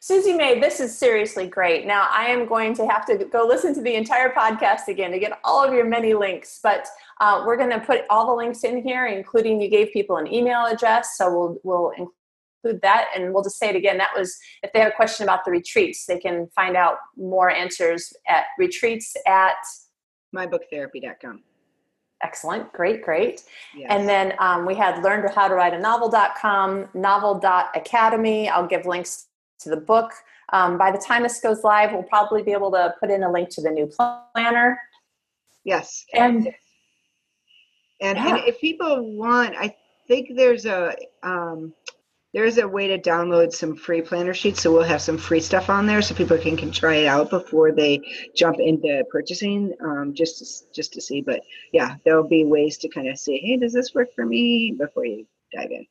Susie May, this is seriously great. Now, I am going to have to go listen to the entire podcast again to get all of your many links, but uh, we're going to put all the links in here, including you gave people an email address. So we'll, we'll include that. And we'll just say it again. That was, if they have a question about the retreats, they can find out more answers at retreats at mybooktherapy.com. Excellent. Great, great. Yes. And then um, we had learn how to write a novel.com, novel.academy. I'll give links to the book. Um, by the time this goes live, we'll probably be able to put in a link to the new planner. Yes. And and, yeah. and if people want, I think there's a um, there's a way to download some free planner sheets. So we'll have some free stuff on there, so people can, can try it out before they jump into purchasing, um, just to, just to see. But yeah, there'll be ways to kind of see, hey, does this work for me before you dive in.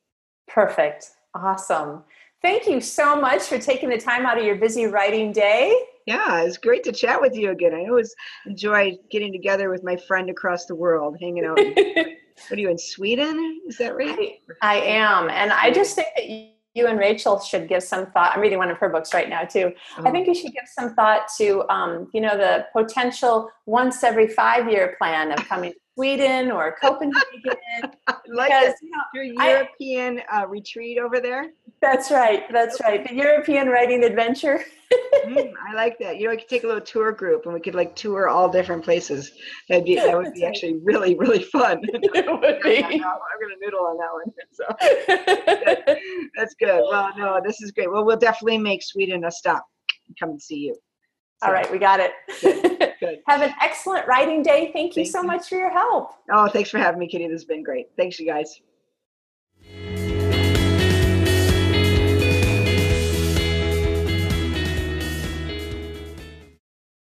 Perfect. Awesome. Thank you so much for taking the time out of your busy writing day. Yeah, it's great to chat with you again. I always enjoy getting together with my friend across the world, hanging out. what are you in Sweden? Is that right? I, I am, and I just think that you, you and Rachel should give some thought. I'm reading one of her books right now too. Oh. I think you should give some thought to, um, you know, the potential once every five year plan of coming to Sweden or Copenhagen. like because, you know, your European I, uh, retreat over there. That's right. That's right. The European writing adventure. mm, I like that. You know, I could take a little tour group and we could like tour all different places. That'd be that would be actually really really fun. it would be. I'm gonna noodle on that one. So that's good. Well, no, this is great. Well, we'll definitely make Sweden a stop. And come and see you. So. All right, we got it. Good. Good. Have an excellent writing day. Thank you Thank so you. much for your help. Oh, thanks for having me, Kitty. This has been great. Thanks, you guys.